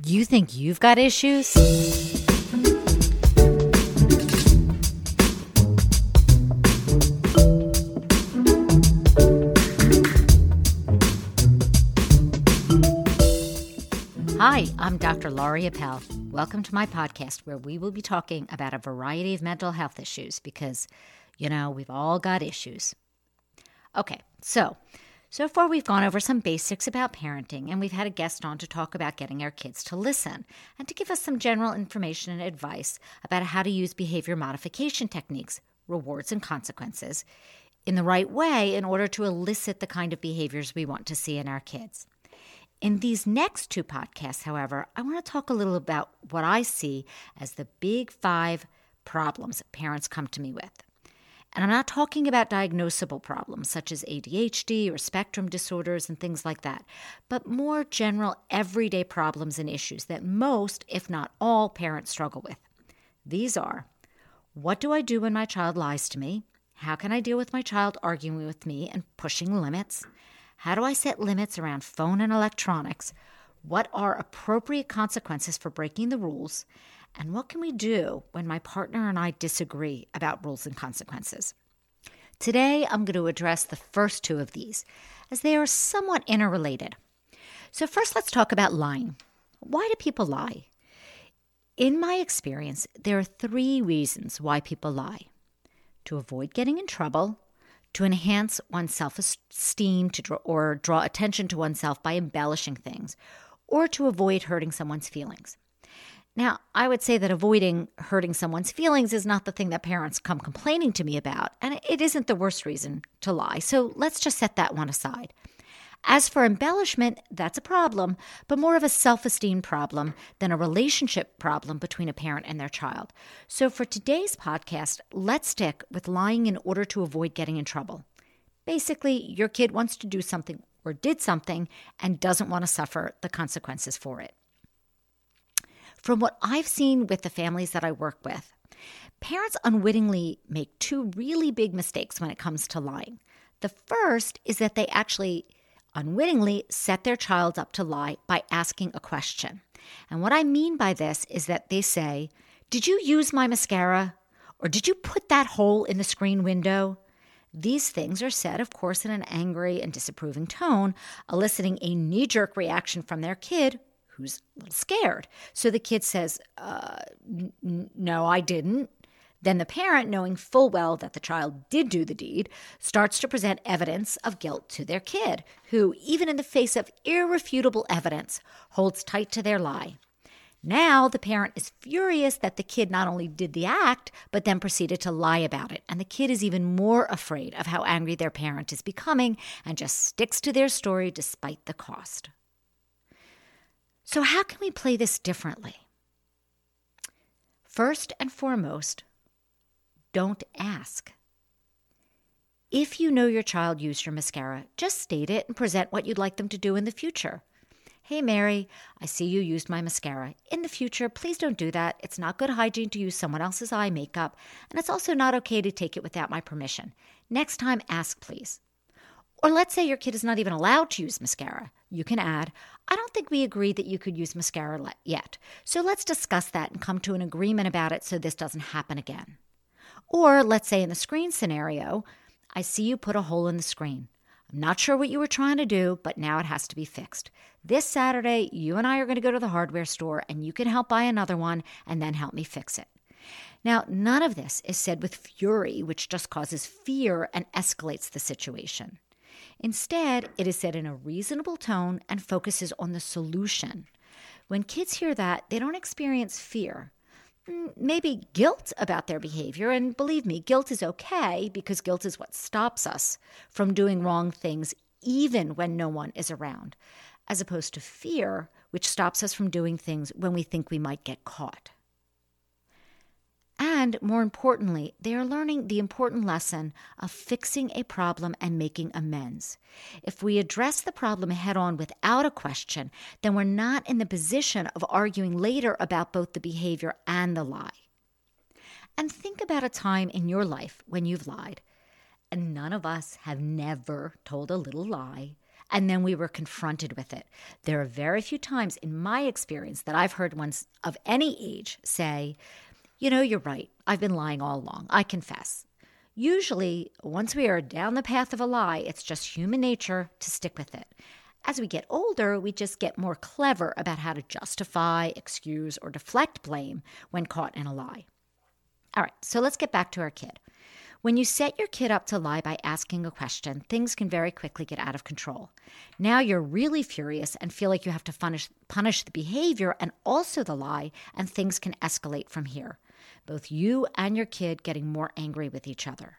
You think you've got issues? Hi, I'm Dr. Laurie Appel. Welcome to my podcast where we will be talking about a variety of mental health issues because, you know, we've all got issues. Okay, so so far, we've gone over some basics about parenting, and we've had a guest on to talk about getting our kids to listen and to give us some general information and advice about how to use behavior modification techniques, rewards, and consequences in the right way in order to elicit the kind of behaviors we want to see in our kids. In these next two podcasts, however, I want to talk a little about what I see as the big five problems parents come to me with. And I'm not talking about diagnosable problems such as ADHD or spectrum disorders and things like that, but more general everyday problems and issues that most, if not all, parents struggle with. These are what do I do when my child lies to me? How can I deal with my child arguing with me and pushing limits? How do I set limits around phone and electronics? What are appropriate consequences for breaking the rules? And what can we do when my partner and I disagree about rules and consequences? Today, I'm going to address the first two of these, as they are somewhat interrelated. So, first, let's talk about lying. Why do people lie? In my experience, there are three reasons why people lie to avoid getting in trouble, to enhance one's self esteem, or draw attention to oneself by embellishing things, or to avoid hurting someone's feelings. Now, I would say that avoiding hurting someone's feelings is not the thing that parents come complaining to me about, and it isn't the worst reason to lie. So let's just set that one aside. As for embellishment, that's a problem, but more of a self esteem problem than a relationship problem between a parent and their child. So for today's podcast, let's stick with lying in order to avoid getting in trouble. Basically, your kid wants to do something or did something and doesn't want to suffer the consequences for it. From what I've seen with the families that I work with, parents unwittingly make two really big mistakes when it comes to lying. The first is that they actually unwittingly set their child up to lie by asking a question. And what I mean by this is that they say, Did you use my mascara? Or did you put that hole in the screen window? These things are said, of course, in an angry and disapproving tone, eliciting a knee jerk reaction from their kid who's a little scared. So the kid says, uh, n- No, I didn't. Then the parent, knowing full well that the child did do the deed, starts to present evidence of guilt to their kid, who, even in the face of irrefutable evidence, holds tight to their lie. Now the parent is furious that the kid not only did the act, but then proceeded to lie about it. And the kid is even more afraid of how angry their parent is becoming and just sticks to their story despite the cost. So, how can we play this differently? First and foremost, don't ask. If you know your child used your mascara, just state it and present what you'd like them to do in the future. Hey, Mary, I see you used my mascara. In the future, please don't do that. It's not good hygiene to use someone else's eye makeup, and it's also not okay to take it without my permission. Next time, ask, please. Or let's say your kid is not even allowed to use mascara. You can add, I don't think we agreed that you could use mascara yet. So let's discuss that and come to an agreement about it so this doesn't happen again. Or let's say in the screen scenario, I see you put a hole in the screen. I'm not sure what you were trying to do, but now it has to be fixed. This Saturday, you and I are going to go to the hardware store and you can help buy another one and then help me fix it. Now, none of this is said with fury, which just causes fear and escalates the situation. Instead, it is said in a reasonable tone and focuses on the solution. When kids hear that, they don't experience fear. Mm, maybe guilt about their behavior, and believe me, guilt is okay because guilt is what stops us from doing wrong things even when no one is around, as opposed to fear, which stops us from doing things when we think we might get caught. And more importantly, they are learning the important lesson of fixing a problem and making amends. If we address the problem head on without a question, then we're not in the position of arguing later about both the behavior and the lie. And think about a time in your life when you've lied. And none of us have never told a little lie and then we were confronted with it. There are very few times in my experience that I've heard ones of any age say, You know, you're right. I've been lying all along. I confess. Usually, once we are down the path of a lie, it's just human nature to stick with it. As we get older, we just get more clever about how to justify, excuse, or deflect blame when caught in a lie. All right, so let's get back to our kid. When you set your kid up to lie by asking a question, things can very quickly get out of control. Now you're really furious and feel like you have to punish, punish the behavior and also the lie, and things can escalate from here. Both you and your kid getting more angry with each other.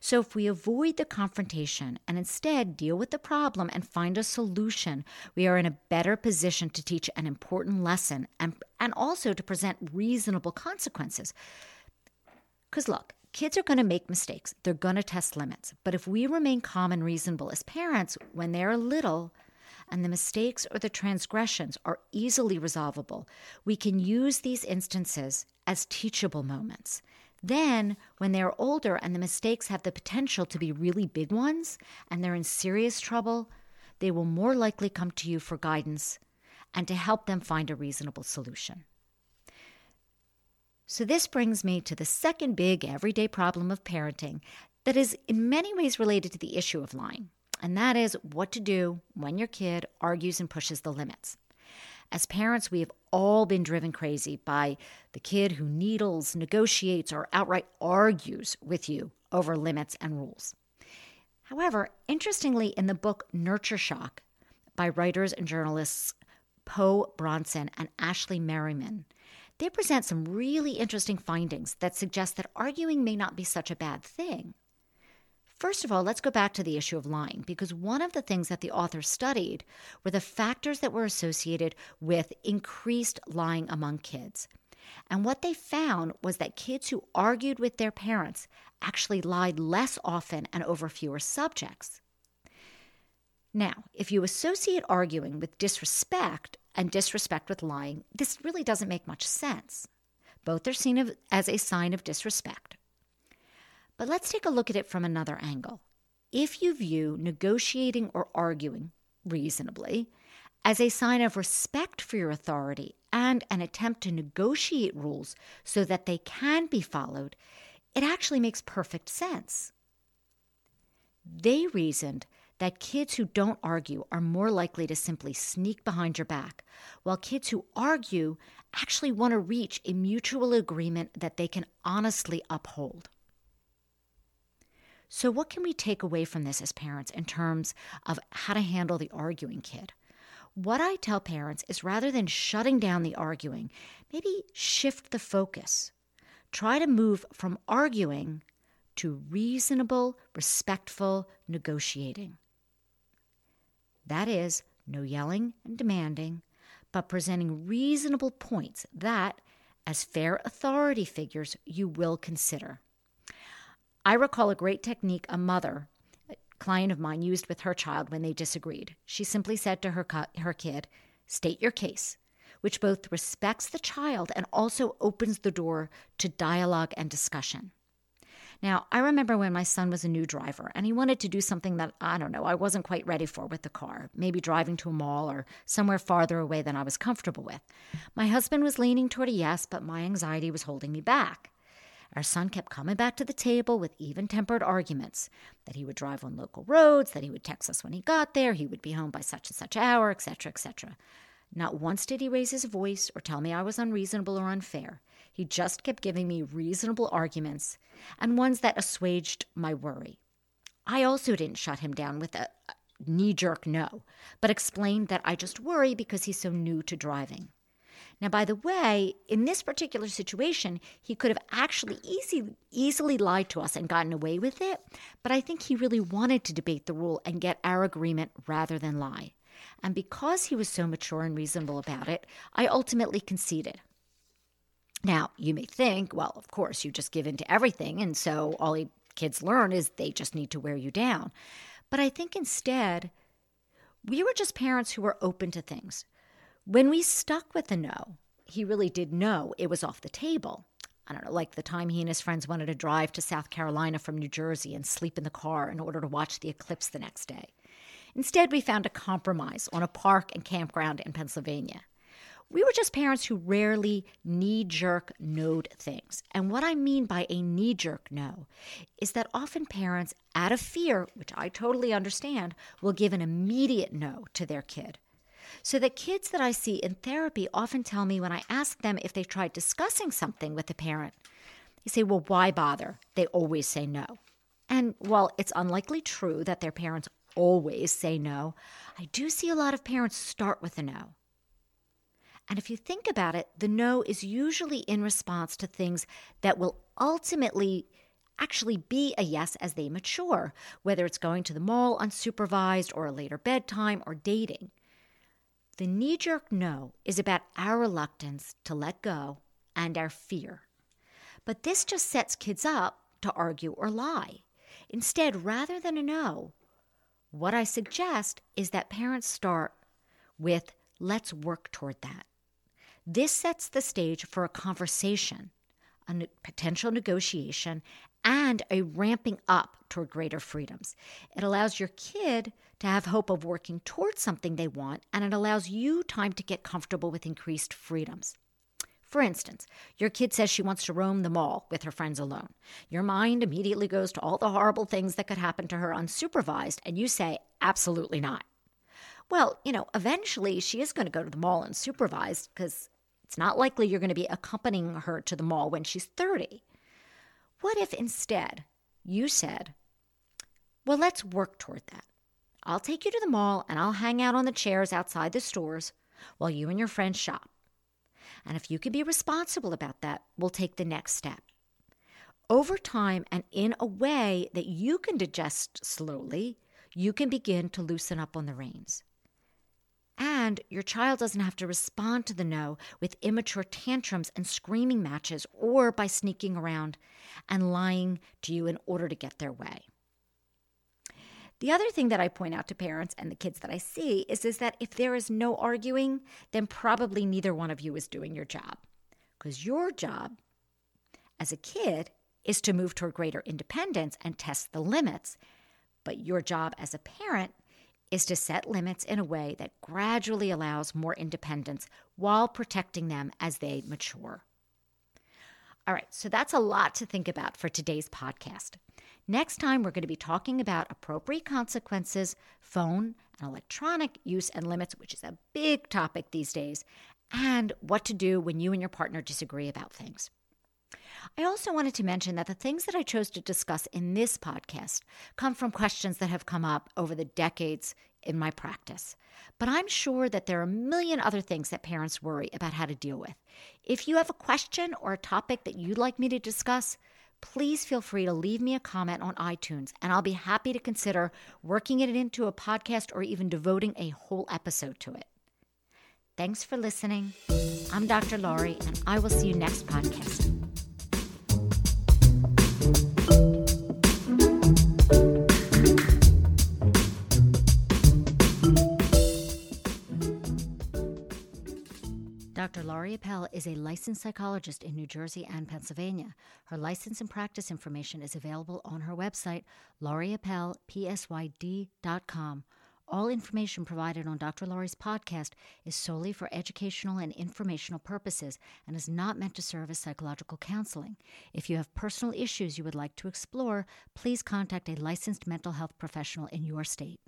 So, if we avoid the confrontation and instead deal with the problem and find a solution, we are in a better position to teach an important lesson and, and also to present reasonable consequences. Because, look, kids are going to make mistakes, they're going to test limits. But if we remain calm and reasonable as parents when they're little, and the mistakes or the transgressions are easily resolvable, we can use these instances as teachable moments. Then, when they're older and the mistakes have the potential to be really big ones and they're in serious trouble, they will more likely come to you for guidance and to help them find a reasonable solution. So, this brings me to the second big everyday problem of parenting that is in many ways related to the issue of lying, and that is what to do when your kid argues and pushes the limits. As parents, we have all been driven crazy by the kid who needles, negotiates, or outright argues with you over limits and rules. However, interestingly, in the book Nurture Shock by writers and journalists Po Bronson and Ashley Merryman, they present some really interesting findings that suggest that arguing may not be such a bad thing. First of all, let's go back to the issue of lying, because one of the things that the authors studied were the factors that were associated with increased lying among kids. And what they found was that kids who argued with their parents actually lied less often and over fewer subjects. Now, if you associate arguing with disrespect and disrespect with lying, this really doesn't make much sense. Both are seen as a sign of disrespect. But let's take a look at it from another angle. If you view negotiating or arguing reasonably as a sign of respect for your authority and an attempt to negotiate rules so that they can be followed, it actually makes perfect sense. They reasoned that kids who don't argue are more likely to simply sneak behind your back, while kids who argue actually want to reach a mutual agreement that they can honestly uphold. So, what can we take away from this as parents in terms of how to handle the arguing kid? What I tell parents is rather than shutting down the arguing, maybe shift the focus. Try to move from arguing to reasonable, respectful negotiating. That is, no yelling and demanding, but presenting reasonable points that, as fair authority figures, you will consider. I recall a great technique a mother, a client of mine, used with her child when they disagreed. She simply said to her, her kid, State your case, which both respects the child and also opens the door to dialogue and discussion. Now, I remember when my son was a new driver and he wanted to do something that, I don't know, I wasn't quite ready for with the car, maybe driving to a mall or somewhere farther away than I was comfortable with. My husband was leaning toward a yes, but my anxiety was holding me back. Our son kept coming back to the table with even tempered arguments that he would drive on local roads, that he would text us when he got there, he would be home by such and such hour, etc., etc. Not once did he raise his voice or tell me I was unreasonable or unfair. He just kept giving me reasonable arguments and ones that assuaged my worry. I also didn't shut him down with a knee jerk no, but explained that I just worry because he's so new to driving. Now, by the way, in this particular situation, he could have actually easy, easily lied to us and gotten away with it, but I think he really wanted to debate the rule and get our agreement rather than lie. And because he was so mature and reasonable about it, I ultimately conceded. Now, you may think, well, of course, you just give in to everything, and so all kids learn is they just need to wear you down. But I think instead, we were just parents who were open to things. When we stuck with the no, he really did know it was off the table. I don't know, like the time he and his friends wanted to drive to South Carolina from New Jersey and sleep in the car in order to watch the eclipse the next day. Instead, we found a compromise on a park and campground in Pennsylvania. We were just parents who rarely knee jerk knowed things. And what I mean by a knee jerk no is that often parents, out of fear, which I totally understand, will give an immediate no to their kid. So the kids that I see in therapy often tell me when I ask them if they've tried discussing something with the parent, they say, Well, why bother? They always say no. And while it's unlikely true that their parents always say no, I do see a lot of parents start with a no. And if you think about it, the no is usually in response to things that will ultimately actually be a yes as they mature, whether it's going to the mall unsupervised or a later bedtime or dating. The knee jerk no is about our reluctance to let go and our fear. But this just sets kids up to argue or lie. Instead, rather than a no, what I suggest is that parents start with let's work toward that. This sets the stage for a conversation, a potential negotiation, and a ramping up toward greater freedoms. It allows your kid to have hope of working towards something they want, and it allows you time to get comfortable with increased freedoms. For instance, your kid says she wants to roam the mall with her friends alone. Your mind immediately goes to all the horrible things that could happen to her unsupervised, and you say, absolutely not. Well, you know, eventually she is going to go to the mall unsupervised because it's not likely you're going to be accompanying her to the mall when she's 30. What if instead you said, Well, let's work toward that. I'll take you to the mall and I'll hang out on the chairs outside the stores while you and your friends shop. And if you can be responsible about that, we'll take the next step. Over time and in a way that you can digest slowly, you can begin to loosen up on the reins. And your child doesn't have to respond to the no with immature tantrums and screaming matches or by sneaking around and lying to you in order to get their way. The other thing that I point out to parents and the kids that I see is, is that if there is no arguing, then probably neither one of you is doing your job. Because your job as a kid is to move toward greater independence and test the limits. But your job as a parent is to set limits in a way that gradually allows more independence while protecting them as they mature. All right, so that's a lot to think about for today's podcast. Next time, we're going to be talking about appropriate consequences, phone and electronic use and limits, which is a big topic these days, and what to do when you and your partner disagree about things. I also wanted to mention that the things that I chose to discuss in this podcast come from questions that have come up over the decades in my practice. But I'm sure that there are a million other things that parents worry about how to deal with. If you have a question or a topic that you'd like me to discuss, please feel free to leave me a comment on iTunes, and I'll be happy to consider working it into a podcast or even devoting a whole episode to it. Thanks for listening. I'm Dr. Laurie, and I will see you next podcast. Dr. Laurie Appel is a licensed psychologist in New Jersey and Pennsylvania. Her license and practice information is available on her website, laurieappelpsyd.com. All information provided on Dr. Laurie's podcast is solely for educational and informational purposes and is not meant to serve as psychological counseling. If you have personal issues you would like to explore, please contact a licensed mental health professional in your state.